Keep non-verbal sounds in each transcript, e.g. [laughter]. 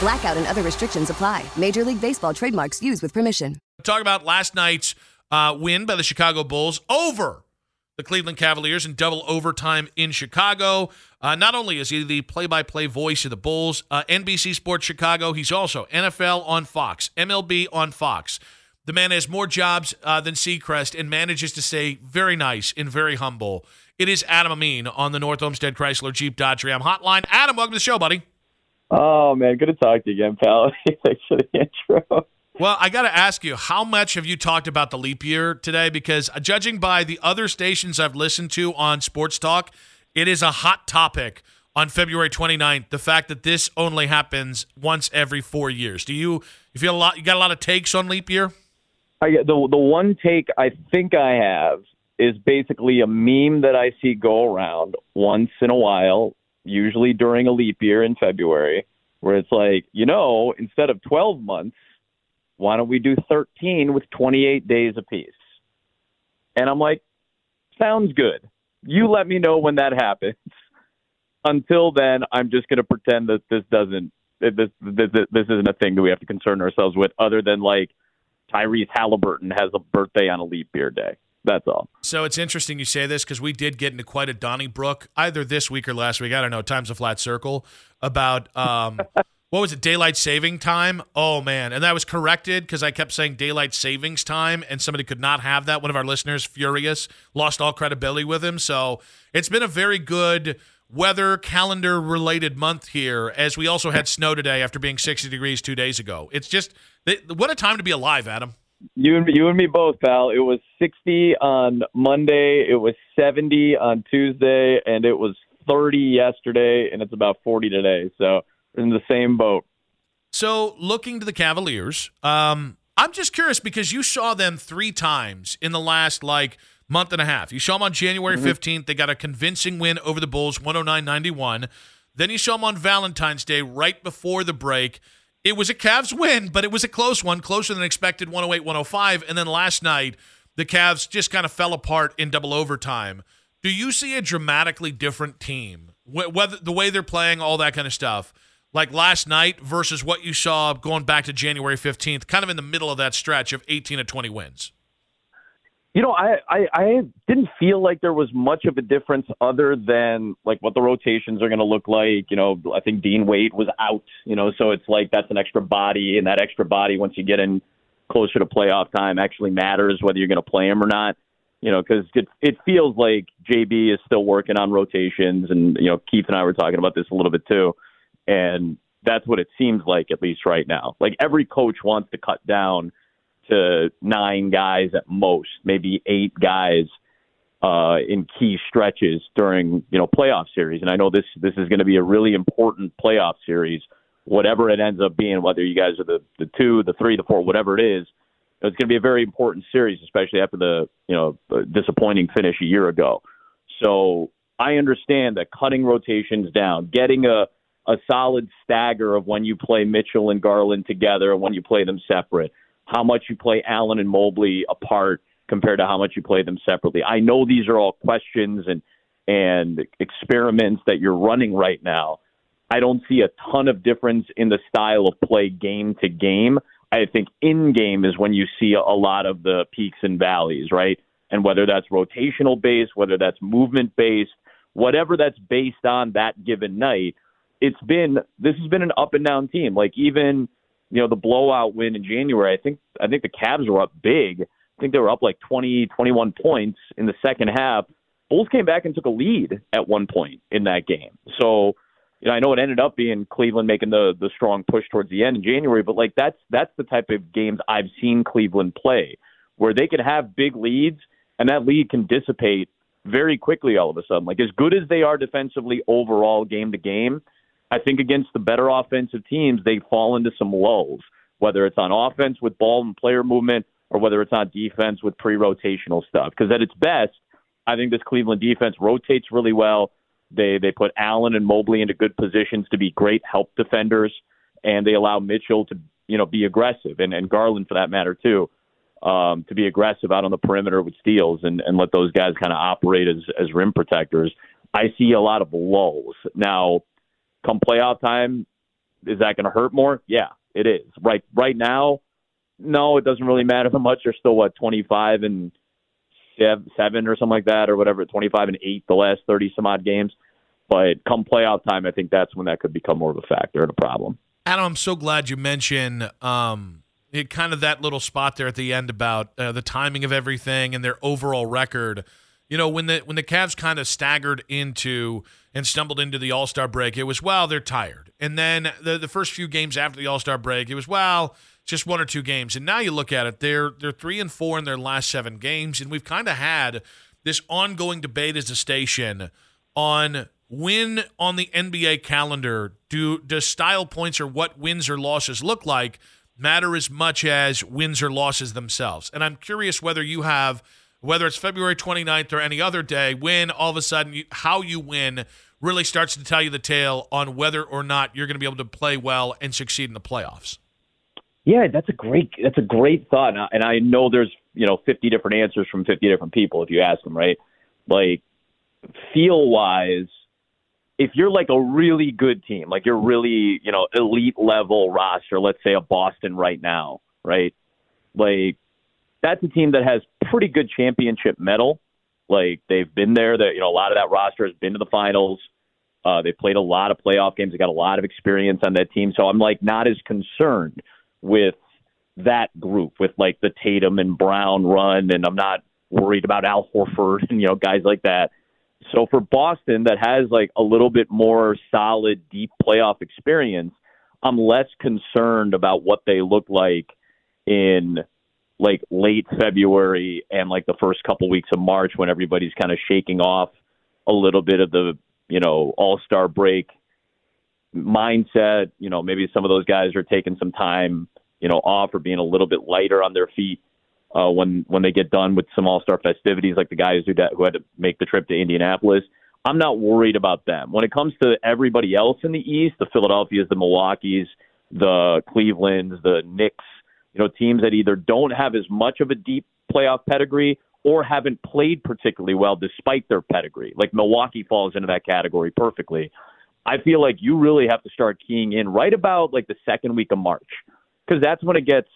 Blackout and other restrictions apply. Major League Baseball trademarks used with permission. Talk about last night's uh, win by the Chicago Bulls over the Cleveland Cavaliers in double overtime in Chicago. Uh, not only is he the play by play voice of the Bulls, uh, NBC Sports Chicago, he's also NFL on Fox, MLB on Fox. The man has more jobs uh, than Seacrest and manages to stay very nice and very humble. It is Adam Amin on the North Olmsted Chrysler Jeep Dodge Ram hotline. Adam, welcome to the show, buddy. Oh man, good to talk to you again, pal. [laughs] Thanks for the intro. Well, I got to ask you, how much have you talked about the leap year today? Because uh, judging by the other stations I've listened to on Sports Talk, it is a hot topic on February 29th. The fact that this only happens once every four years. Do you you feel a lot? You got a lot of takes on leap year? I, the the one take I think I have is basically a meme that I see go around once in a while, usually during a leap year in February, where it's like, you know, instead of 12 months, why don't we do 13 with 28 days apiece? And I'm like, sounds good. You let me know when that happens. Until then, I'm just going to pretend that this doesn't, this, this, this isn't a thing that we have to concern ourselves with, other than like Tyrese Halliburton has a birthday on a leap year day. That's all. So it's interesting you say this because we did get into quite a Donnybrook either this week or last week. I don't know. Time's a flat circle about um, [laughs] what was it? Daylight saving time. Oh man, and that was corrected because I kept saying daylight savings time, and somebody could not have that. One of our listeners, furious, lost all credibility with him. So it's been a very good weather calendar related month here as we also had snow today after being 60 degrees two days ago it's just what a time to be alive adam you and you and me both, pal. It was 60 on Monday. It was 70 on Tuesday, and it was 30 yesterday, and it's about 40 today. So in the same boat. So looking to the Cavaliers, um, I'm just curious because you saw them three times in the last like month and a half. You saw them on January mm-hmm. 15th. They got a convincing win over the Bulls, 109-91. Then you saw them on Valentine's Day right before the break it was a Cavs win, but it was a close one, closer than expected 108 105. And then last night, the Cavs just kind of fell apart in double overtime. Do you see a dramatically different team? Whether the way they're playing, all that kind of stuff, like last night versus what you saw going back to January 15th, kind of in the middle of that stretch of 18 to 20 wins? You know, I, I I didn't feel like there was much of a difference other than like what the rotations are going to look like. You know, I think Dean Wade was out. You know, so it's like that's an extra body, and that extra body once you get in closer to playoff time actually matters whether you're going to play him or not. You know, because it it feels like JB is still working on rotations, and you know Keith and I were talking about this a little bit too, and that's what it seems like at least right now. Like every coach wants to cut down to nine guys at most, maybe eight guys uh, in key stretches during you know playoff series. And I know this this is going to be a really important playoff series, whatever it ends up being. Whether you guys are the the two, the three, the four, whatever it is, it's going to be a very important series, especially after the you know disappointing finish a year ago. So I understand that cutting rotations down, getting a a solid stagger of when you play Mitchell and Garland together and when you play them separate how much you play Allen and Mobley apart compared to how much you play them separately. I know these are all questions and and experiments that you're running right now. I don't see a ton of difference in the style of play game to game. I think in game is when you see a lot of the peaks and valleys, right? And whether that's rotational based, whether that's movement based, whatever that's based on that given night, it's been this has been an up and down team. Like even you know, the blowout win in January, I think I think the Cavs were up big. I think they were up like 20, 21 points in the second half. Bulls came back and took a lead at one point in that game. So, you know, I know it ended up being Cleveland making the the strong push towards the end in January, but like that's that's the type of games I've seen Cleveland play, where they can have big leads and that lead can dissipate very quickly all of a sudden. Like as good as they are defensively overall game to game, I think against the better offensive teams, they fall into some lulls, whether it's on offense with ball and player movement or whether it's on defense with pre rotational stuff. Because at its best, I think this Cleveland defense rotates really well. They they put Allen and Mobley into good positions to be great help defenders, and they allow Mitchell to you know be aggressive and, and Garland for that matter too, um, to be aggressive out on the perimeter with steals and, and let those guys kind of operate as as rim protectors. I see a lot of lulls now come playoff time, is that going to hurt more? Yeah, it is. Right right now, no, it doesn't really matter [laughs] that much. They're still what twenty five and seven or something like that, or whatever, twenty five and eight the last thirty some odd games. But come playoff time, I think that's when that could become more of a factor and a problem. Adam, I'm so glad you mentioned um, it, kind of that little spot there at the end about uh, the timing of everything and their overall record. You know, when the when the Cavs kind of staggered into and stumbled into the All Star break, it was well they're tired, and then the the first few games after the All Star break, it was well just one or two games, and now you look at it, they're they're three and four in their last seven games, and we've kind of had this ongoing debate as a station on when on the NBA calendar do does style points or what wins or losses look like matter as much as wins or losses themselves. And I'm curious whether you have whether it's February 29th or any other day, when all of a sudden you, how you win really starts to tell you the tale on whether or not you're going to be able to play well and succeed in the playoffs. Yeah, that's a great that's a great thought, and I know there's you know 50 different answers from 50 different people if you ask them, right? Like feel wise, if you're like a really good team, like you're really you know elite level roster, let's say a Boston right now, right? Like that's a team that has pretty good championship mettle. Like they've been there. That you know a lot of that roster has been to the finals. Uh, they played a lot of playoff games. They got a lot of experience on that team. So I'm like not as concerned with that group, with like the Tatum and Brown run, and I'm not worried about Al Horford [laughs] and you know guys like that. So for Boston, that has like a little bit more solid, deep playoff experience, I'm less concerned about what they look like in like late February and like the first couple weeks of March when everybody's kind of shaking off a little bit of the, you know, all-star break mindset, you know, maybe some of those guys are taking some time, you know, off or being a little bit lighter on their feet uh, when when they get done with some all-star festivities like the guys who who had to make the trip to Indianapolis. I'm not worried about them. When it comes to everybody else in the East, the Philadelphias, the Milwaukee's, the Clevelands, the Knicks, you know, teams that either don't have as much of a deep playoff pedigree or haven't played particularly well despite their pedigree. Like Milwaukee falls into that category perfectly. I feel like you really have to start keying in right about like the second week of March because that's when it gets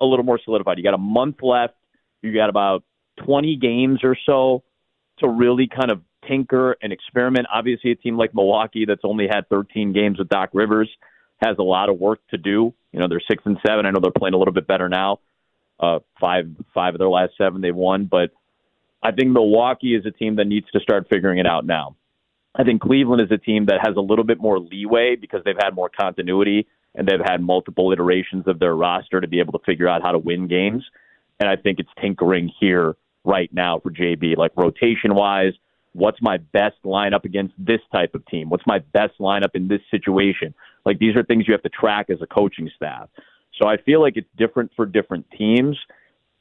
a little more solidified. You got a month left. You got about 20 games or so to really kind of tinker and experiment. Obviously, a team like Milwaukee that's only had 13 games with Doc Rivers has a lot of work to do. You know, they're six and seven. I know they're playing a little bit better now. Uh, five five of their last seven they've won, but I think Milwaukee is a team that needs to start figuring it out now. I think Cleveland is a team that has a little bit more leeway because they've had more continuity and they've had multiple iterations of their roster to be able to figure out how to win games. And I think it's tinkering here right now for JB, like rotation wise, what's my best lineup against this type of team? What's my best lineup in this situation? Like these are things you have to track as a coaching staff. So I feel like it's different for different teams.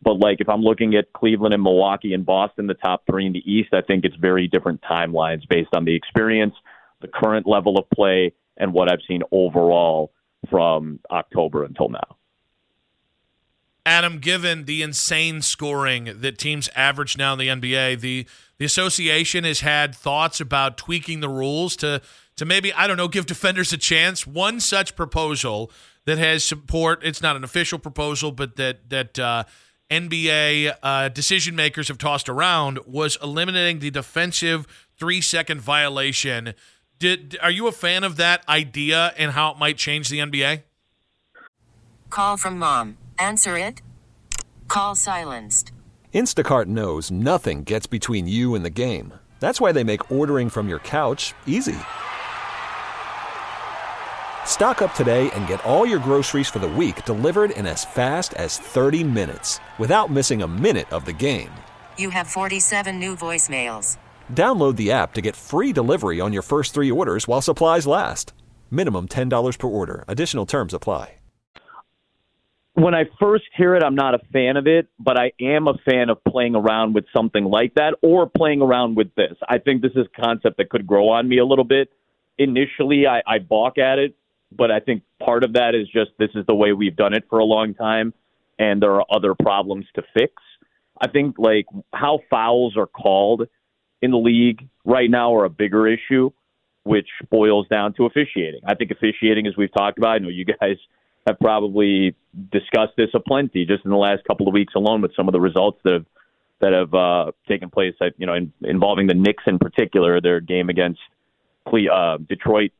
But like if I'm looking at Cleveland and Milwaukee and Boston, the top three in the East, I think it's very different timelines based on the experience, the current level of play, and what I've seen overall from October until now. Adam, given the insane scoring that teams average now in the NBA, the the association has had thoughts about tweaking the rules to to maybe I don't know give defenders a chance. One such proposal that has support. It's not an official proposal, but that that uh, NBA uh, decision makers have tossed around was eliminating the defensive three second violation. Did are you a fan of that idea and how it might change the NBA? Call from mom. Answer it. Call silenced. Instacart knows nothing gets between you and the game. That's why they make ordering from your couch easy. Stock up today and get all your groceries for the week delivered in as fast as 30 minutes without missing a minute of the game. You have 47 new voicemails. Download the app to get free delivery on your first three orders while supplies last. Minimum $10 per order. Additional terms apply. When I first hear it, I'm not a fan of it, but I am a fan of playing around with something like that or playing around with this. I think this is a concept that could grow on me a little bit. Initially, I, I balk at it, but I think part of that is just this is the way we've done it for a long time, and there are other problems to fix. I think like how fouls are called in the league right now are a bigger issue, which boils down to officiating. I think officiating, as we've talked about, I know you guys have probably discussed this aplenty just in the last couple of weeks alone with some of the results that have that have uh, taken place. You know, in, involving the Knicks in particular, their game against Cle- uh, Detroit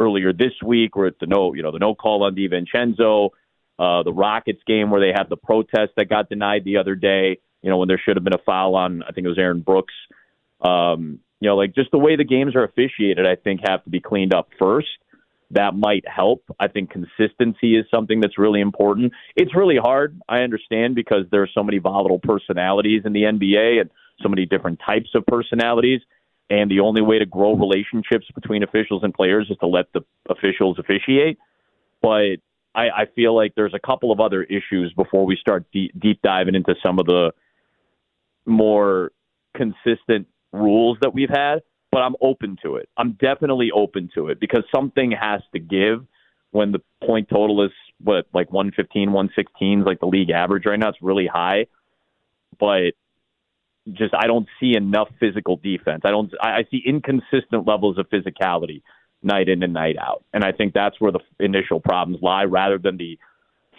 earlier this week, where the no, you know, the no call on DiVincenzo, uh, the Rockets game where they had the protest that got denied the other day. You know, when there should have been a foul on, I think it was Aaron Brooks. Um, you know, like just the way the games are officiated, I think have to be cleaned up first that might help. I think consistency is something that's really important. It's really hard, I understand, because there are so many volatile personalities in the NBA and so many different types of personalities. And the only way to grow relationships between officials and players is to let the officials officiate. But I, I feel like there's a couple of other issues before we start deep, deep diving into some of the more consistent rules that we've had but I'm open to it. I'm definitely open to it because something has to give when the point total is what like 115, 116 is like the league average right now. It's really high, but just I don't see enough physical defense. I don't. I see inconsistent levels of physicality night in and night out, and I think that's where the initial problems lie, rather than the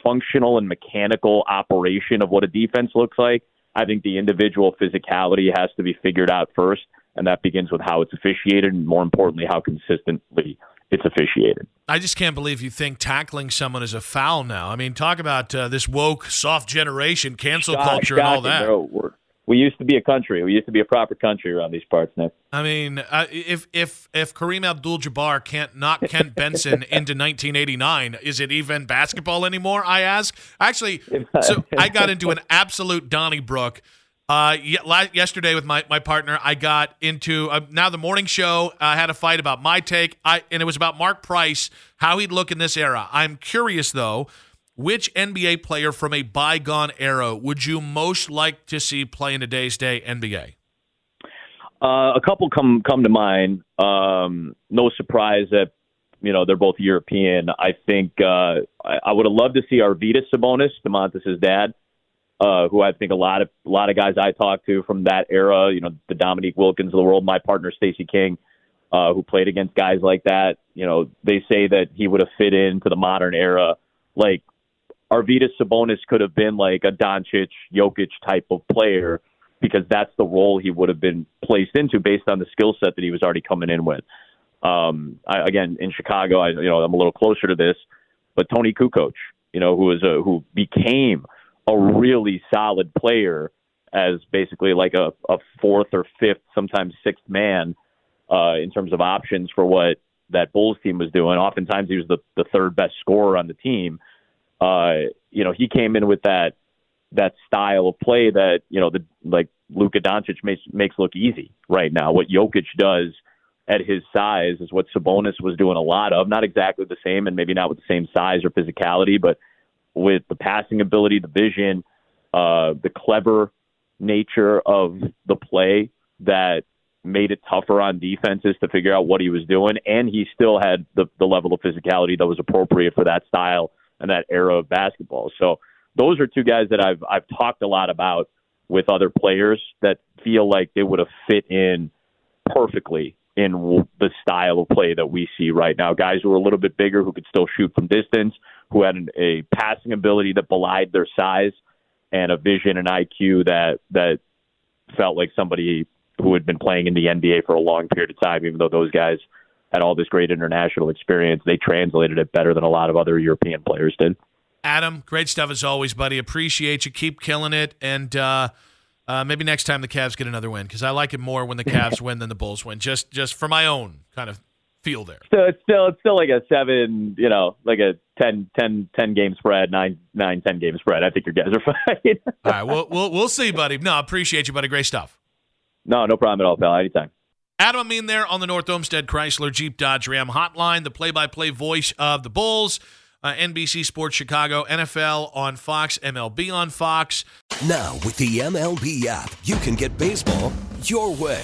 functional and mechanical operation of what a defense looks like. I think the individual physicality has to be figured out first and that begins with how it's officiated, and more importantly, how consistently it's officiated. I just can't believe you think tackling someone is a foul now. I mean, talk about uh, this woke, soft generation, cancel Shock, culture, and all that. Bro. We used to be a country. We used to be a proper country around these parts, Nick. I mean, uh, if if if Kareem Abdul-Jabbar can't knock Kent Benson [laughs] into 1989, is it even basketball anymore? I ask. Actually, [laughs] so I got into an absolute Donnybrook uh, yesterday with my, my partner, I got into uh, now the morning show. I uh, had a fight about my take, I and it was about Mark Price, how he'd look in this era. I'm curious though, which NBA player from a bygone era would you most like to see play in today's day NBA? Uh, a couple come come to mind. Um, no surprise that you know they're both European. I think uh, I, I would have loved to see Arvydas Sabonis, Domantas' dad uh, who I think a lot of a lot of guys I talked to from that era, you know, the Dominique Wilkins of the world, my partner Stacy King, uh, who played against guys like that, you know, they say that he would have fit into the modern era. Like Arvydas Sabonis could have been like a Doncic, Jokic type of player because that's the role he would have been placed into based on the skill set that he was already coming in with. Um, I, again, in Chicago, I, you know, I'm a little closer to this, but Toni Kukoc, you know, who was a, who became – a really solid player as basically like a, a fourth or fifth, sometimes sixth man uh, in terms of options for what that Bulls team was doing. Oftentimes he was the, the third best scorer on the team. Uh, you know, he came in with that that style of play that you know the like Luka Doncic makes makes look easy right now. What Jokic does at his size is what Sabonis was doing a lot of. Not exactly the same, and maybe not with the same size or physicality, but with the passing ability, the vision, uh, the clever nature of the play that made it tougher on defenses to figure out what he was doing, and he still had the, the level of physicality that was appropriate for that style and that era of basketball. So those are two guys that I've I've talked a lot about with other players that feel like they would have fit in perfectly in the style of play that we see right now. Guys who are a little bit bigger, who could still shoot from distance, who had an, a passing ability that belied their size, and a vision and IQ that that felt like somebody who had been playing in the NBA for a long period of time. Even though those guys had all this great international experience, they translated it better than a lot of other European players did. Adam, great stuff as always, buddy. Appreciate you. Keep killing it. And uh, uh, maybe next time the Cavs get another win because I like it more when the Cavs [laughs] win than the Bulls win. Just just for my own kind of feel there. So it's still it's still like a seven, you know, like a 10, 10, 10 game spread, nine, nine, 10 game spread. I think your guys are [laughs] fine. all right, we'll, we'll we'll see, buddy. No, appreciate you, buddy. Great stuff. no, no problem at all, pal. Anytime. Adam Amin there on the North Olmsted Chrysler Jeep Dodge Ram hotline, the play-by-play voice of the Bulls, uh, NBC Sports Chicago, NFL on Fox, MLB on Fox. Now, with the MLB app, you can get baseball your way.